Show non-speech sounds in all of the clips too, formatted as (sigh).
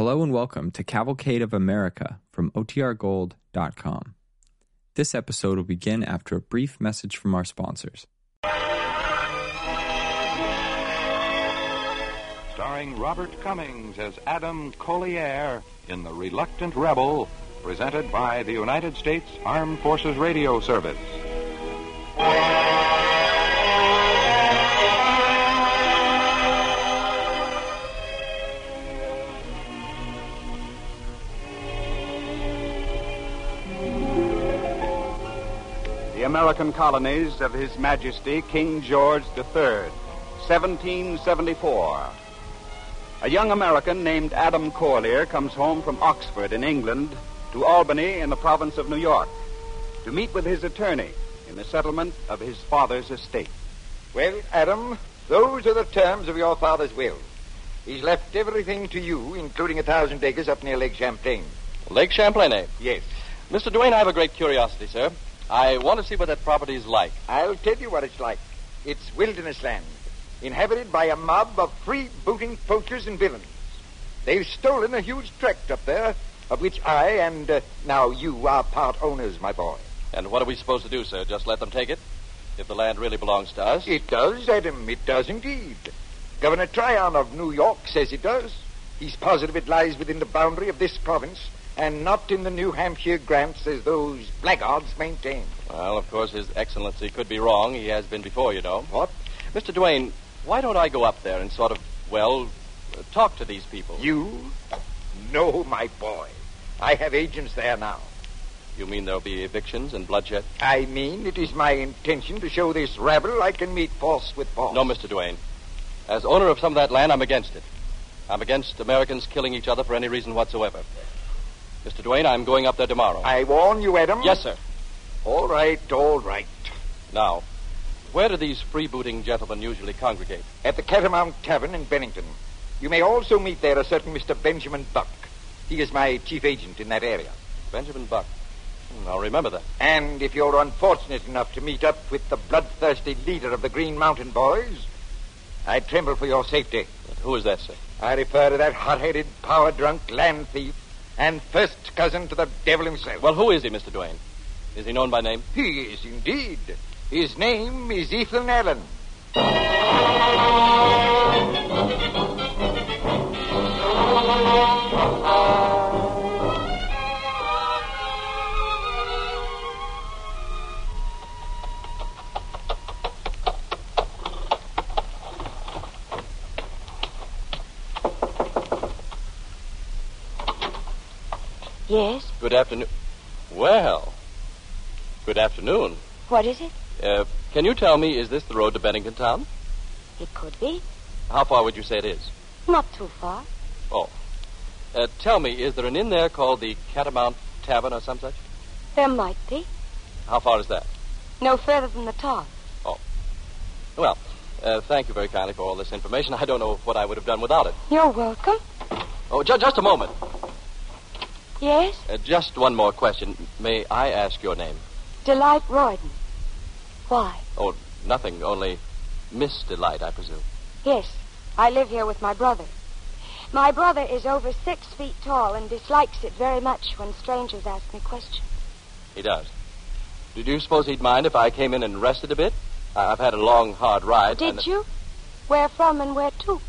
Hello and welcome to Cavalcade of America from OTRGold.com. This episode will begin after a brief message from our sponsors. Starring Robert Cummings as Adam Collier in The Reluctant Rebel, presented by the United States Armed Forces Radio Service. American colonies of His Majesty King George III, 1774. A young American named Adam Corlier comes home from Oxford in England to Albany in the province of New York to meet with his attorney in the settlement of his father's estate. Well, Adam, those are the terms of your father's will. He's left everything to you, including a thousand acres up near Lake Champlain. Lake Champlain, eh? Yes. Mr. Duane, I have a great curiosity, sir. I want to see what that property is like. I'll tell you what it's like. It's wilderness land, inhabited by a mob of free-booting poachers and villains. They've stolen a huge tract up there, of which I and uh, now you are part owners, my boy. And what are we supposed to do, sir? Just let them take it? If the land really belongs to us? It does, Adam. It does indeed. Governor Tryon of New York says it does. He's positive it lies within the boundary of this province and not in the New Hampshire grants as those blackguards maintain. Well, of course, His Excellency could be wrong. He has been before, you know. What? Mr. Duane, why don't I go up there and sort of, well, talk to these people? You? No, my boy. I have agents there now. You mean there'll be evictions and bloodshed? I mean, it is my intention to show this rabble I can meet force with force. No, Mr. Duane. As owner of some of that land, I'm against it. I'm against Americans killing each other for any reason whatsoever. Mr. Duane, I'm going up there tomorrow. I warn you, Adam. Yes, sir. All right, all right. Now, where do these freebooting gentlemen usually congregate? At the Catamount Tavern in Bennington. You may also meet there a certain Mr. Benjamin Buck. He is my chief agent in that area. Benjamin Buck. Hmm, I'll remember that. And if you're unfortunate enough to meet up with the bloodthirsty leader of the Green Mountain Boys, I tremble for your safety. But who is that, sir? I refer to that hot-headed, power-drunk land thief and first cousin to the devil himself. Well, who is he, Mr. Duane? Is he known by name? he is indeed. His name is Ethan Allen. Yes? Good afternoon. Well, good afternoon. What is it? Uh, can you tell me, is this the road to Bennington Town? It could be. How far would you say it is? Not too far. Oh. Uh, tell me, is there an inn there called the Catamount Tavern or some such? There might be. How far is that? No further than the top. Oh. Well, uh, thank you very kindly for all this information. I don't know what I would have done without it. You're welcome. Oh, ju- just a moment. Yes? Uh, just one more question. May I ask your name? Delight Royden. Why? Oh, nothing, only Miss Delight, I presume. Yes. I live here with my brother. My brother is over six feet tall and dislikes it very much when strangers ask me questions. He does. Do you suppose he'd mind if I came in and rested a bit? I've had a long, hard ride. Did you? Where from and where to?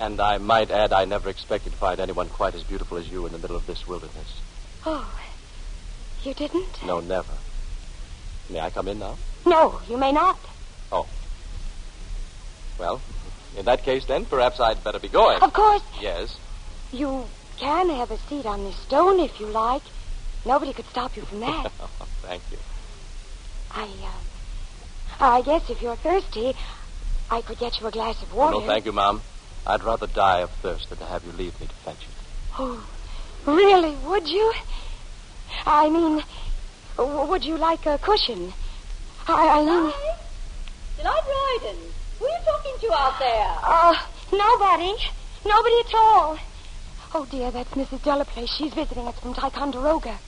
And I might add, I never expected to find anyone quite as beautiful as you in the middle of this wilderness. Oh, you didn't? No, never. May I come in now? No, you may not. Oh. Well, in that case, then, perhaps I'd better be going. Of course, Yes. you can have a seat on this stone if you like. Nobody could stop you from that. (laughs) Thank you. I, uh, I guess if you're thirsty, I could get you a glass of water. No, thank you, Mom. I'd rather die of thirst than to have you leave me to fetch it. Oh, really, would you? I mean, would you like a cushion? I, I mean, Delight Royden, who are you talking to out there? uh, nobody. Nobody at all. Oh, dear, that's Mrs. Delaplace. She's visiting us from Ticonderoga.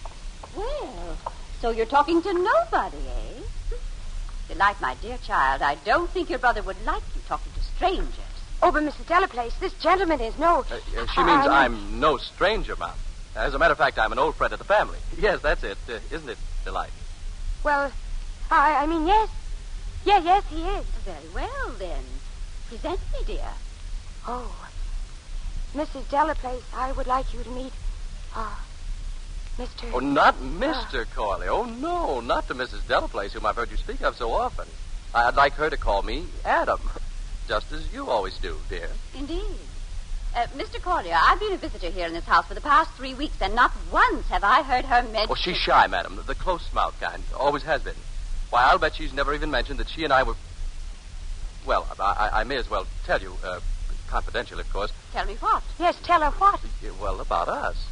Well, so you're talking to nobody, eh? Delight, my dear child, I don't think your brother would like you talking to strangers. Oh, but Mrs. Delaplace, this gentleman is no. Uh, uh, she means I'm- I'm no stranger, ma'am. As a matter of fact, I'm an old friend of the family. (laughs) Yes, that's it. Uh, isn't it, Delight? Well, I, I mean, yes. Yeah, yes, he is. Very well, then. Present me, dear. Oh, Mrs. Delaplace, I would like you to meet, uh, Mr. Oh, not Mr. Corley. Oh, no, not to Mrs. Delaplace, whom I've heard you speak of so often. I'd like her to call me Adam, (laughs) just as you always do, dear. Indeed. Uh, Mr. Collier, I've been a visitor here in this house for the past three weeks, and not once have I heard her mention. Oh, she's shy, madam, the close-mouthed kind. Always has been. Why, I'll bet she's never even mentioned that she and I were. Well, I, I, I may as well tell you, uh, confidentially, of course. Tell me what? Yes, tell her what? Well, about us.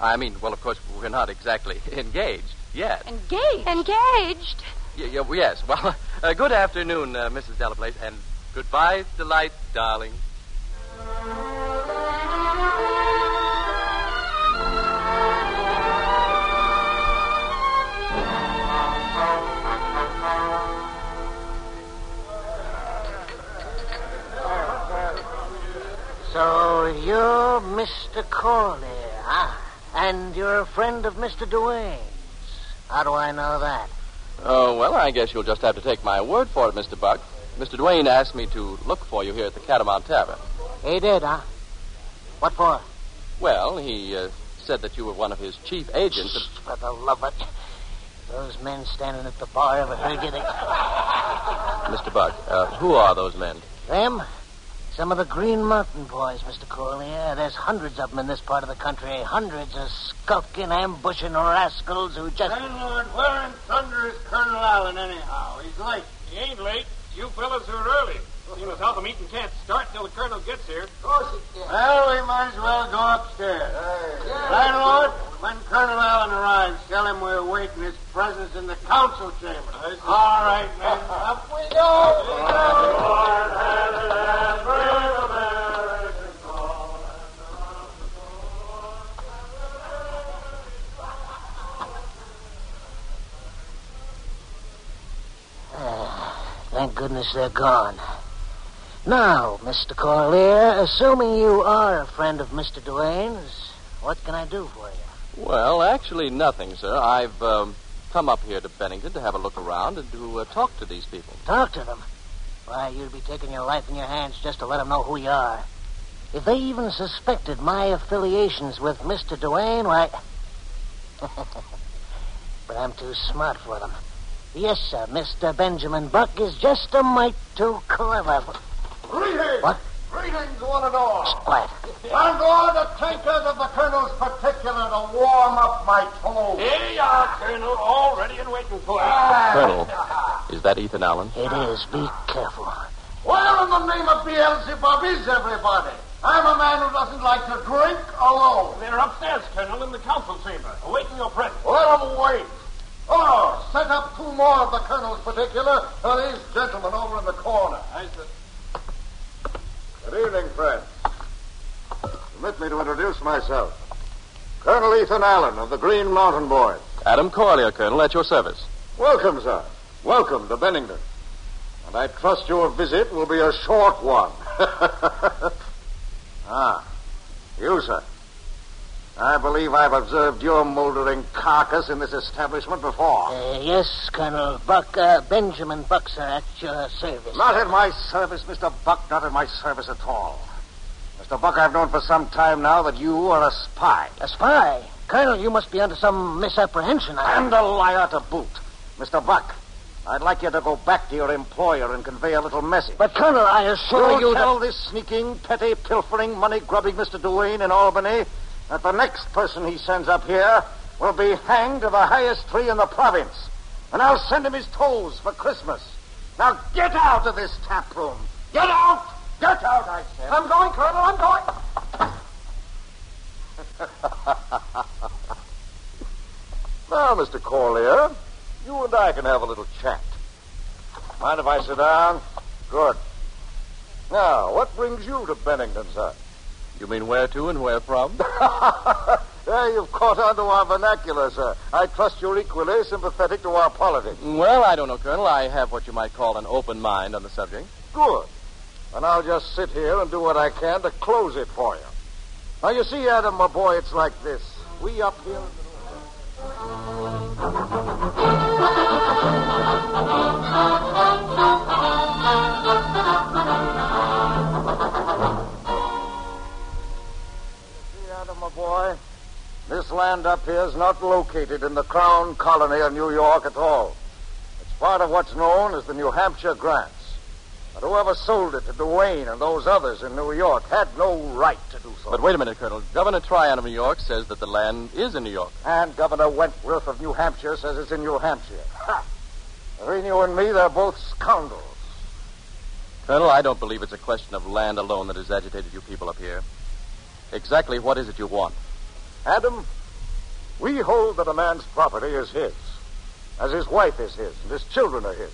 I mean, well, of course, we're not exactly (laughs) engaged yet. Engaged. Engaged. Y- y- yes. (laughs) Well, uh, good afternoon, uh, Mrs. Delaplace, and goodbye, Delight, darling. So you're Mr. Corley, huh? And you're a friend of Mr. Duane's. How do I know that? Oh, well, I guess you'll just have to take my word for it, Mr. Buck. Mr. Duane asked me to look for you here at the Catamount Tavern. He did, huh? What for? Well, he uh, said that you were one of his chief agents. and- For the love of it. Those men standing at the bar ever heard you? They... (laughs) Mr. Buck, uh, who are those men? Them? Some of the Green Mountain boys, Mr. Corley. Yeah, there's hundreds of them in this part of the country. Hundreds of skulking, ambushing rascals who just... Landlord, where in thunder is Colonel Allen, anyhow? He's late. He ain't late. You fellas are early. Seeing as how the meeting can't start till the colonel gets here. Of course it can. Well, we might as well go upstairs. Landlord, when Colonel Allen arrives, tell him we're waiting his presence in the council chamber. All right, men. Up we go. Thank goodness they're gone. Now, Mr. Corlier, assuming you are a friend of Mr. Duane's, what can I do for you? Well, actually, nothing, sir. I've um, come up here to Bennington to have a look around and to uh, talk to these people. Talk to them. Why, you'd be taking your life in your hands just to let them know who you are. If they even suspected my affiliations with Mr. Duane, why. (laughs) but I'm too smart for them. Yes, sir, Mr. Benjamin Buck is just a mite too clever. Greetings. What? Greetings, one and all. Quiet. Landlord, the tankers of the colonel's particular to warm up my toes. Here you are, Colonel, all ready and waiting for you. Ah. Colonel, is that Ethan Allen? It is. Be careful. Where in the name of Beelzebub is everybody? I'm a man who doesn't like to drink alone. They're upstairs, Colonel, in the council chamber, awaiting your presence. Let them wait. Oh, set up two more of the colonel's particular for these gentlemen over in the corner. I said. Good evening, friends. Permit me to introduce myself. Colonel Ethan Allen of the Green Mountain Boys. Adam Corlier, Colonel, at your service. Welcome, sir. Welcome to Bennington. And I trust your visit will be a short one. (laughs) ah, you, sir. I believe I've observed your moldering carcass in this establishment before. Uh, yes, Colonel Buck. Uh, Benjamin Buck, sir, at your service. Not at my service, Mr. Buck, not at my service at all. Mr. Buck, I've known for some time now that you are a spy. A spy? Colonel, you must be under some misapprehension. I... And a liar to boot. Mr. Buck, I'd like you to go back to your employer and convey a little message. But, Colonel, I assure You'll you tell that... this sneaking, petty, pilfering, money-grubbing Mr. Duane in Albany that the next person he sends up here will be hanged to the highest tree in the province. And I'll send him his toes for Christmas. Now get out of this tap room. Get out! Get out, I said. I'm going, Colonel, I'm going. (laughs) Now, Mr. Corlier, you and I can have a little chat. Mind if I sit down? Good. Now, what brings you to Bennington, sir? You mean where to and where from? (laughs) There, you've caught on to our vernacular, sir. I trust you're equally sympathetic to our politics. well, I don't know, Colonel. I have what you might call an open mind on the subject. Good. And I'll just sit here and do what I can to close it for you. Now, you see, Adam, my boy, it's like this. We up here. Boy, this land up here is not located in the Crown Colony of New York at all. It's part of what's known as the New Hampshire Grants. But whoever sold it to Duane and those others in New York had no right to do so. But wait a minute, Colonel. Governor Tryon of New York says that the land is in New York. And Governor Wentworth of New Hampshire says it's in New Hampshire. Ha! Between you and me, they're both scoundrels. Colonel, I don't believe it's a question of land alone that has agitated you people up here. Exactly what is it you want? Adam, we hold that a man's property is his, as his wife is his, and his children are his.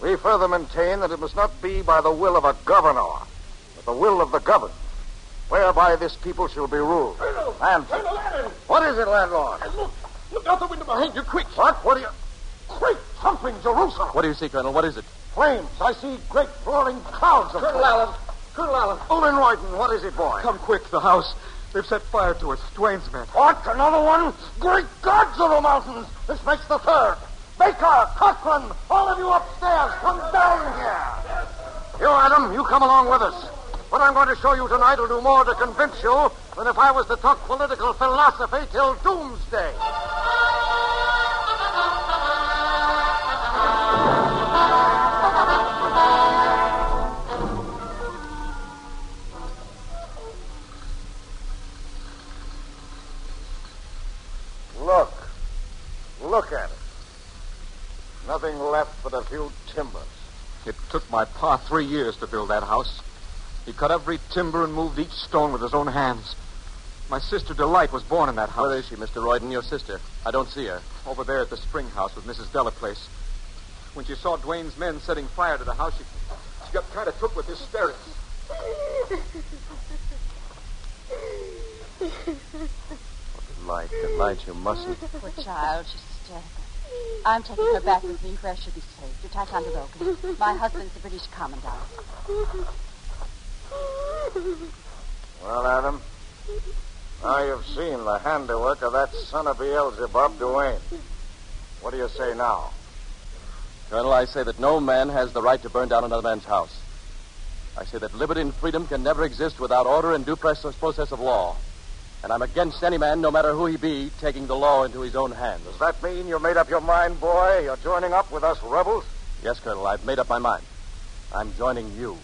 We further maintain that it must not be by the will of a governor, but the will of the governed, whereby this people shall be ruled. Colonel! And Colonel Adam! what is it, landlord? Look! Look out the window behind you, quick! What? What are you? Great thumping Jerusalem! What do you see, Colonel? What is it? Flames! I see great roaring clouds of Colonel Allen! Colonel Allen! Olin Royden, what is it, boy? Come quick, the house. They've set fire to it. Duane's men. What? Another one? Great gods of the mountains! This makes the third. Baker, Cochran, all of you upstairs, come down here. You, Adam, you come along with us. What I'm going to show you tonight will do more to convince you than if I was to talk political philosophy till doomsday. But a few timbers. It took my pa three years to build that house. He cut every timber and moved each stone with his own hands. My sister Delight was born in that house. Where is she, Mr. Royden, your sister? I don't see her. Over there at the spring house with Mrs. Delaplace. When she saw Duane's men setting fire to the house, she, she got kind of took with hysterics. (laughs) Delight, Delight, you mustn't. Poor child, she's hysterical. I'm taking her back with me where she'll be safe, to Ticonderoga. My husband's the British commandant. Well, Adam, now you've seen the handiwork of that son of Beelzebub, Duane. What do you say now? Colonel, I say that no man has the right to burn down another man's house. I say that liberty and freedom can never exist without order and due process process of law. And I'm against any man, no matter who he be, taking the law into his own hands. Does that mean you've made up your mind, boy? You're joining up with us rebels? Yes, Colonel, I've made up my mind. I'm joining you.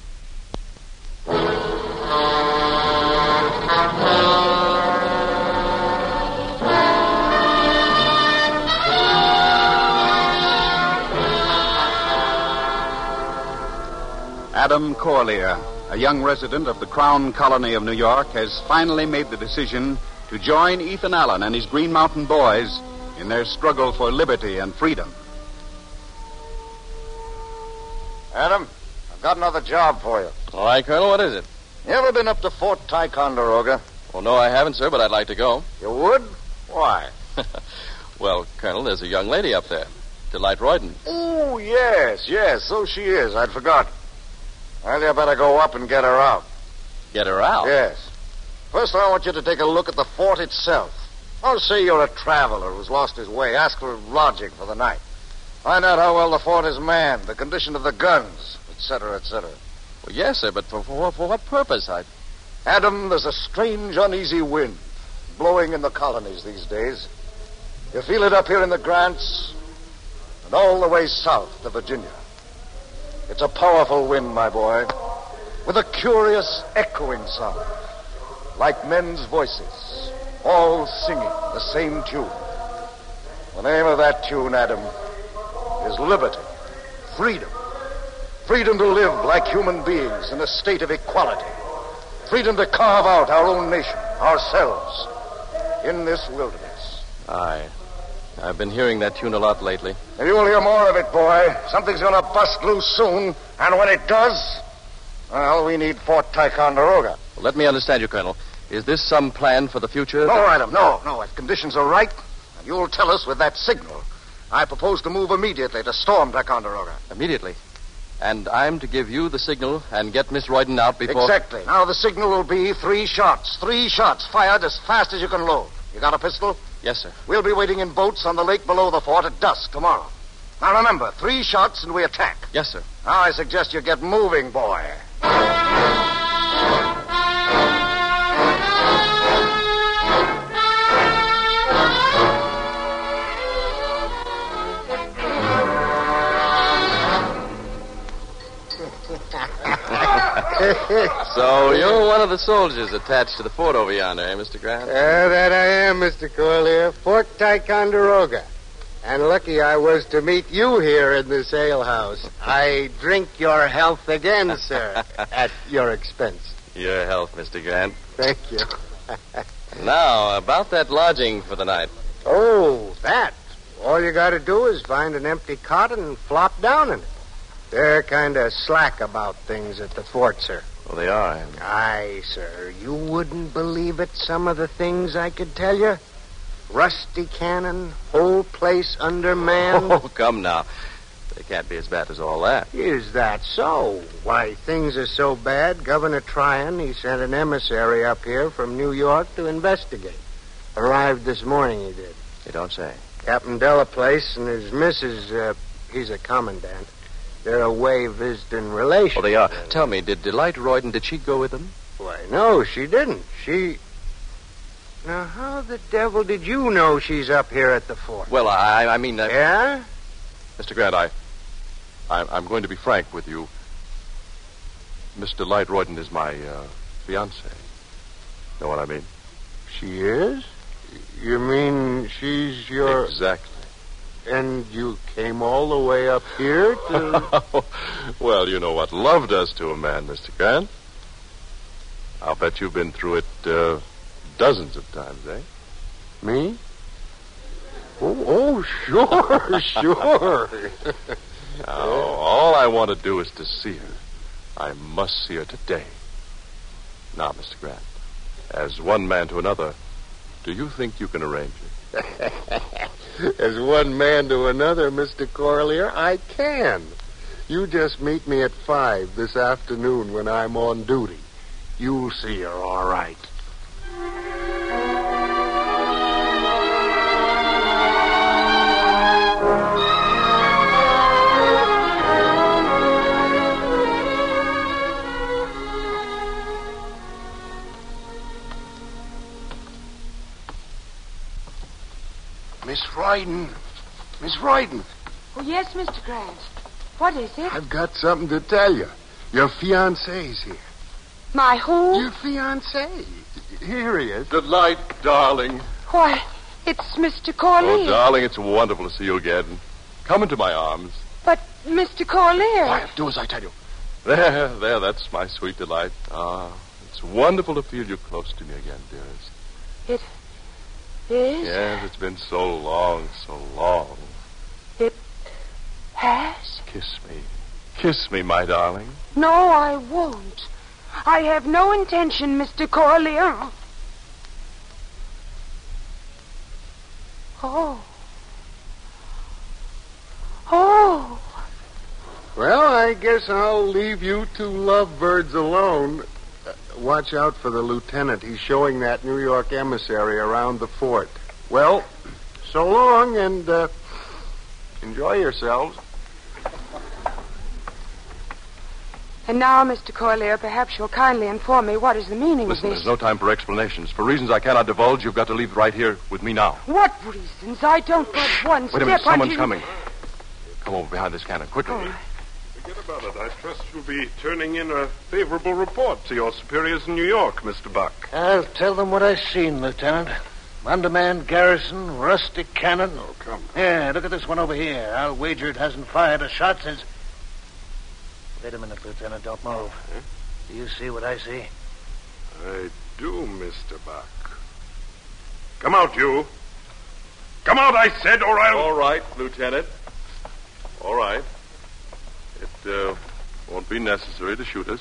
Adam Corlier, a young resident of the Crown Colony of New York, has finally made the decision to join Ethan Allen and his Green Mountain Boys in their struggle for liberty and freedom. Adam, I've got another job for you. All right, Colonel, what is it? You ever been up to Fort Ticonderoga? Well, no, I haven't, sir, but I'd like to go. You would? Why? (laughs) Well, Colonel, there's a young lady up there. Delight Royden. Oh, yes, yes, so she is. I'd forgotten. Well, you better go up and get her out. Get her out. Yes. First, I want you to take a look at the fort itself. I'll say you're a traveler who's lost his way. Ask for lodging for the night. Find out how well the fort is manned, the condition of the guns, etc., etc. Well, yes, sir, but for, for, for what purpose? I. Adam, there's a strange, uneasy wind blowing in the colonies these days. You feel it up here in the Grants and all the way south to Virginia. It's a powerful wind, my boy, with a curious echoing sound, like men's voices, all singing the same tune. The name of that tune, Adam, is liberty, freedom. Freedom to live like human beings in a state of equality. Freedom to carve out our own nation, ourselves, in this wilderness. Aye. I've been hearing that tune a lot lately. And you'll hear more of it, boy. Something's going to bust loose soon. And when it does, well, we need Fort Ticonderoga. Well, let me understand you, Colonel. Is this some plan for the future? No, Adam, no, no. If conditions are right, and you'll tell us with that signal, I propose to move immediately to storm Ticonderoga. Immediately. And I'm to give you the signal and get Miss Royden out before. Exactly. Now the signal will be three shots. Three shots fired as fast as you can load. You got a pistol? Yes, sir. We'll be waiting in boats on the lake below the fort at dusk tomorrow. Now remember, three shots and we attack. Yes, sir. Now I suggest you get moving, boy. (laughs) so you're one of the soldiers attached to the fort over yonder, eh, Mr. Grant? Uh, that I am, Mr. Corlear. Fort Ticonderoga. And lucky I was to meet you here in this alehouse. I drink your health again, sir, (laughs) at your expense. Your health, Mr. Grant. Thank you. (laughs) Now, about that lodging for the night. Oh, that. All you got to do is find an empty cot and flop down in it. They're kind of slack about things at the fort, sir. Well, they are. Aye, sir. You wouldn't believe it, some of the things I could tell you. Rusty cannon, whole place under man. (laughs) Oh, come now. They can't be as bad as all that. Is that so? Why, things are so bad, Governor Tryon, he sent an emissary up here from New York to investigate. Arrived this morning, he did. You don't say. Captain Delaplace and his missus, uh, he's a commandant. They're away visiting relations. Oh, they are. Tell me, did Delight Royden, did she go with them? Why, no, she didn't. She. Now, how the devil did you know she's up here at the fort? Well, I, I mean, uh, Yeah? Mr. Grant, I, I, I'm going to be frank with you. Miss Delight Royden is my uh, fiancée. Know what I mean? She is? You mean she's your. Exactly. And you came all the way up here to. (laughs) well, you know what love does to a man, Mr. Grant. I'll bet you've been through it uh, dozens of times, eh? Me? Oh, oh sure, (laughs) sure. Now, all I want to do is to see her. I must see her today. Now, Mr. Grant, as one man to another, do you think you can arrange it? (laughs) As one man to another, Mr. Corlier, I can. You just meet me at five this afternoon when I'm on duty. You'll see her all right. Miss Royden. Miss Royden. Oh, yes, Mr. Grant. What is it? I've got something to tell you. Your fiancé's here. My who? Your fiancé. Here he is. Delight, darling. Why, it's Mr. Corlier. Oh, darling, it's wonderful to see you again. Come into my arms. But, Mr. Corlier. Quiet, do as I tell you. There, there, that's my sweet delight. Ah, it's wonderful to feel you close to me again, dearest. It is? Yes, it's been so long, so long. It has? Kiss me. Kiss me, my darling. No, I won't. I have no intention, Mr. Corlier. Oh. Oh. Well, I guess I'll leave you two lovebirds alone. Watch out for the lieutenant. He's showing that New York emissary around the fort. Well, so long and uh, enjoy yourselves. And now, Mr. Corlier, perhaps you'll kindly inform me what is the meaning Listen, of this. there's no time for explanations. For reasons I cannot divulge, you've got to leave right here with me now. What reasons? I don't but one Wait step a minute, someone's coming. Come over behind this cannon, quickly. Oh. Forget about it. I trust you'll be turning in a favorable report to your superiors in New York, Mr. Buck. I'll tell them what I've seen, Lieutenant. Undermanned garrison, rusty cannon. Oh, come. Yeah, look at this one over here. I'll wager it hasn't fired a shot since. Wait a minute, Lieutenant. Don't move. Do you see what I see? I do, Mr. Buck. Come out, you. Come out, I said, or I'll. All right, Lieutenant. All right. It uh, won't be necessary to shoot us.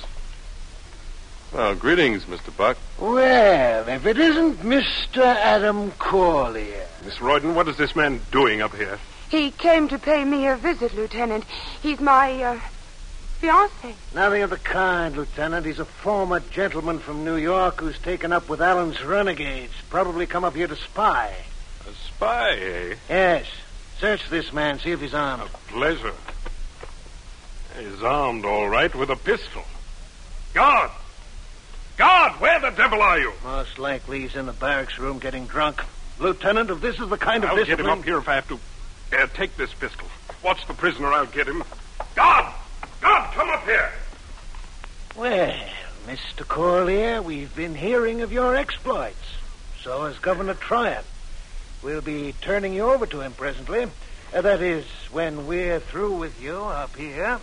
Well, greetings, Mr. Buck. Well, if it isn't Mr. Adam Corlier. Miss Royden, what is this man doing up here? He came to pay me a visit, Lieutenant. He's my, uh, fiancé. Nothing of the kind, Lieutenant. He's a former gentleman from New York who's taken up with Allen's renegades. Probably come up here to spy. A spy, eh? Yes. Search this man, see if he's armed. A Pleasure. He's armed, all right, with a pistol. Guard! Guard, where the devil are you? Most likely he's in the barracks room getting drunk. Lieutenant, if this is the kind of I'll discipline... get him up here if I have to. Here, take this pistol. Watch the prisoner, I'll get him. Guard! Guard, come up here! Well, Mr. Corlier, we've been hearing of your exploits. So has Governor Tryon. We'll be turning you over to him presently. Uh, that is, when we're through with you up here.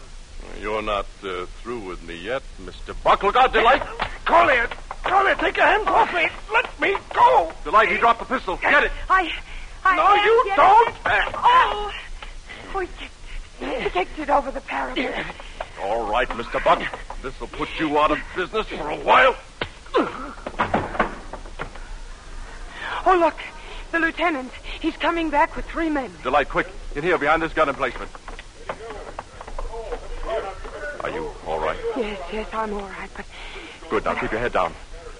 You're not uh, through with me yet, Mr. Buckle. God, Delight! Collier! Collier, take your hands off me! Let me go! Delight, he dropped the pistol. Get it! I. I No, you don't. it. Oh! Oh, he kicked it. He kicked it over the parapet. All right, Mr. Buck. This'll put you out of business for a while. Oh, look. The lieutenant. He's coming back with three men. Delight, quick. In here, behind this gun emplacement. Are you all right? Yes, yes, I'm all right, but Good. Now keep your head down.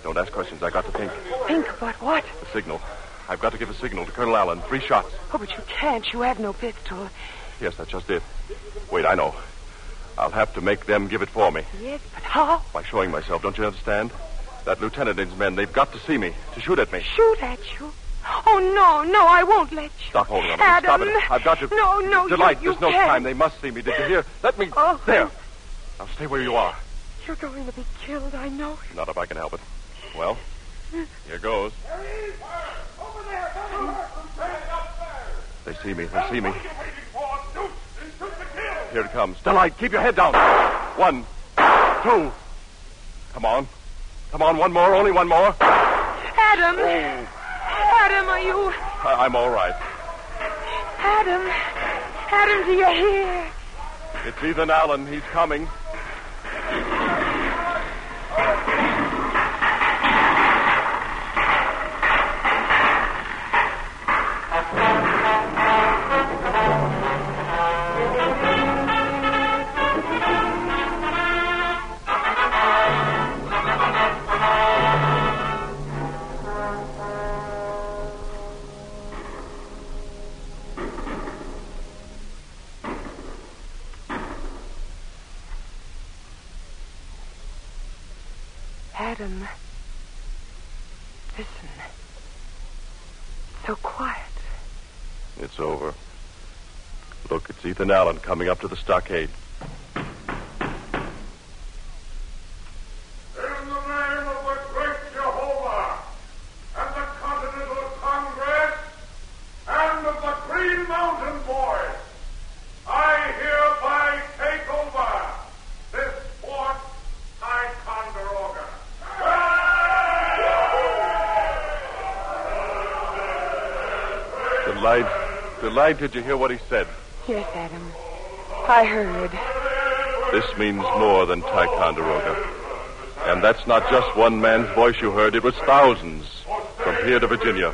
Don't ask questions. I got to think. think about what? The signal. I've got to give a signal to Colonel Allen. Three shots. Oh, but you can't. You have no pistol. Yes, that's just it. Wait, I know. I'll have to make them give it for me. Yes, but how? By showing myself, don't you understand? That lieutenant and his men, they've got to see me, to shoot at me. Shoot at you? Oh, no, no, I won't let you. Stop holding on. Adam. Stop it. I've got to. No, no, you- Delight, you there's no can't. time. They must see me. Did you hear? Let me. Oh. There. Now stay where you are. You're going to be killed, I know. Not if I can help it. Well, here goes. They see me. They see me. Here it comes. Delight, keep your head down. One, two. Come on. Come on, one more. Only one more. Adam. Oh. Adam, are you. I- I'm all right. Adam. Adam, do you hear? It's Ethan Allen. He's coming. Ethan Allen coming up to the stockade. In the name of the great Jehovah and the Continental Congress and of the Green Mountain Boys, I hereby take over this Fort Ticonderoga. Delight, Delight, did you hear what he said? Yes, Adam. I heard. This means more than Ticonderoga. And that's not just one man's voice you heard. It was thousands from here to Virginia.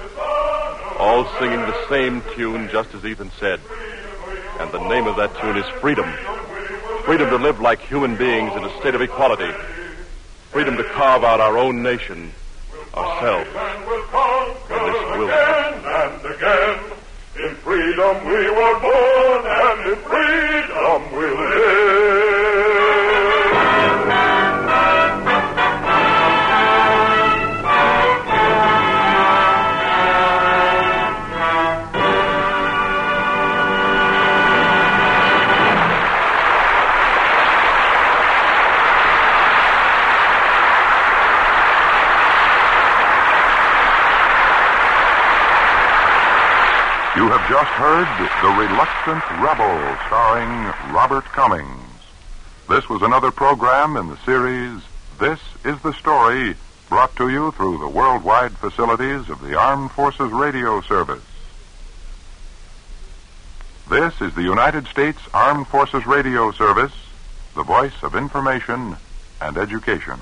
All singing the same tune, just as Ethan said. And the name of that tune is freedom. Freedom to live like human beings in a state of equality. Freedom to carve out our own nation, ourselves. And this will freedom we were born, and in freedom Reluctant Rebel, starring Robert Cummings. This was another program in the series This is the Story, brought to you through the worldwide facilities of the Armed Forces Radio Service. This is the United States Armed Forces Radio Service, the voice of information and education.